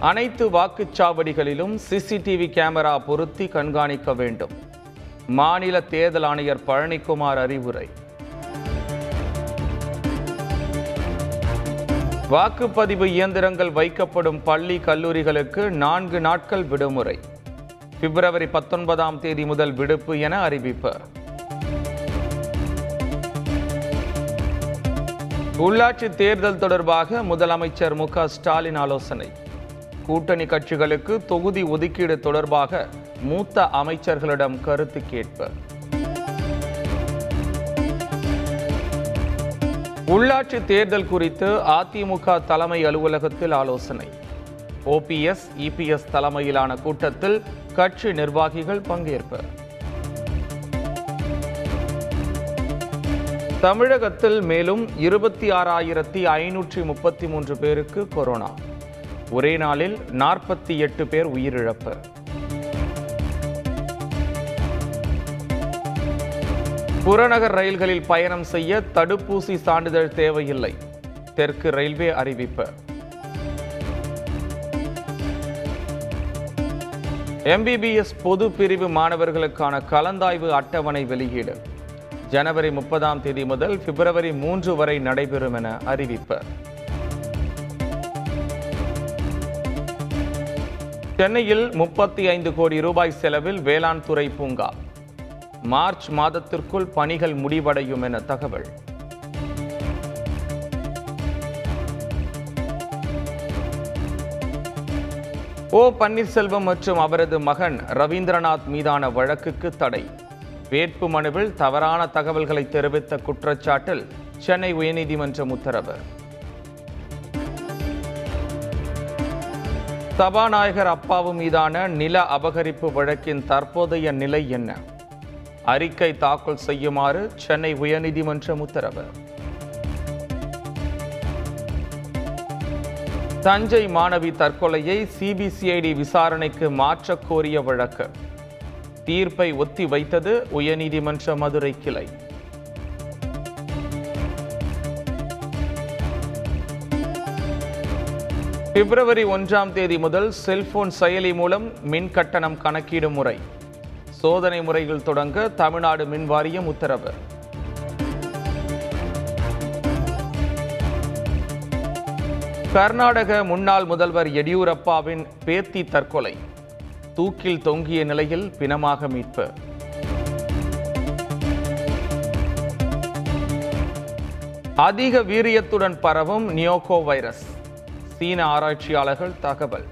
அனைத்து வாக்குச்சாவடிகளிலும் CCTV camera பொருத்தி கண்காணிக்க வேண்டும். மாநில தேர்தல் ஆணையர் பழனிக்குமார் அறிவுரை. வாக்குப்பதிவு இயந்திரங்கள் வைக்கப்படும் பள்ளி கல்லூரிகளுக்கு நான்கு நாட்கள் விடுமுறை. பிப்ரவரி பத்தொன்பதாம் தேதி முதல் விடுப்பு என அறிவிப்பு. உள்ளாட்சி தேர்தல் தொடர்பாக முதலமைச்சர் மு ஸ்டாலின் ஆலோசனை. கூட்டணி கட்சிகளுக்கு தொகுதி ஒதுக்கீடு தொடர்பாக மூத்த அமைச்சர்களிடம் கருத்து கேட்பு. உள்ளாட்சி தேர்தல் குறித்து அதிமுக தலைமை அலுவலகத்தில் ஆலோசனை. ஓபிஎஸ் இபிஎஸ் தலைமையிலான கூட்டத்தில் கட்சி நிர்வாகிகள் பங்கேற்பு. தமிழகத்தில் மேலும் இருபத்தி ஆறாயிரத்தி ஐநூற்றி முப்பத்தி மூன்று பேருக்கு கொரோனா. ஒரே நாளில் நாற்பத்தி எட்டு பேர் உயிரிழப்பு. புறநகர் ரயில்களில் பயணம் செய்ய தடுப்பூசி சான்றிதழ் தேவையில்லை. தெற்கு ரயில்வே அறிவிப்பு. எம்பிபிஎஸ் பொது பிரிவு மாணவர்களுக்கான கலந்தாய்வு அட்டவணை வெளியீடு. ஜனவரி முப்பதாம் தேதி முதல் பிப்ரவரி மூன்று வரை நடைபெறும் என அறிவிப்பு. சென்னையில் முப்பத்தி ஐந்து கோடி ரூபாய் செலவில் வேளாண் துறை பூங்கா. மார்ச் மாதத்திற்குள் பணிகள் முடிவடையும் என தகவல். ஓ பன்னீர்செல்வம் மற்றும் அவரது மகன் ரவீந்திரநாத் மீதான வழக்குக்கு தடை. வேட்பு மனுவில் தவறான தகவல்களை தெரிவித்த குற்றச்சாட்டில் சென்னை உயர்நீதிமன்றம் உத்தரவு. சபாநாயகர் அப்பாவு மீதான நில அபகரிப்பு வழக்கின் தற்போதைய நிலை என்ன? அறிக்கை தாக்கல் செய்யுமாறு சென்னை உயர்நீதிமன்றம் உத்தரவு. தஞ்சை மாணவி தற்கொலையை சிபிசிஐடி விசாரணைக்கு மாற்றக் கோரிய வழக்கு. தீர்ப்பை ஒத்தி வைத்தது உயர்நீதிமன்ற மதுரை கிளை. பிப்ரவரி ஒன்றாம் தேதி முதல் செல்போன் செயலி மூலம் மின் கட்டணம் கணக்கீடு முறை. சோதனை முறைகள் தொடங்க தமிழ்நாடு மின் வாரியம் உத்தரவு. கர்நாடக முன்னாள் முதல்வர் எடியூரப்பாவின் பேத்தி தற்கொலை. தூக்கில் தொங்கிய நிலையில் பிணமாக மீட்பு. அதிக வீரியத்துடன் பரவும் நியோகோ வைரஸ். சீன ஆராய்ச்சியாளர்கள் தகவல்.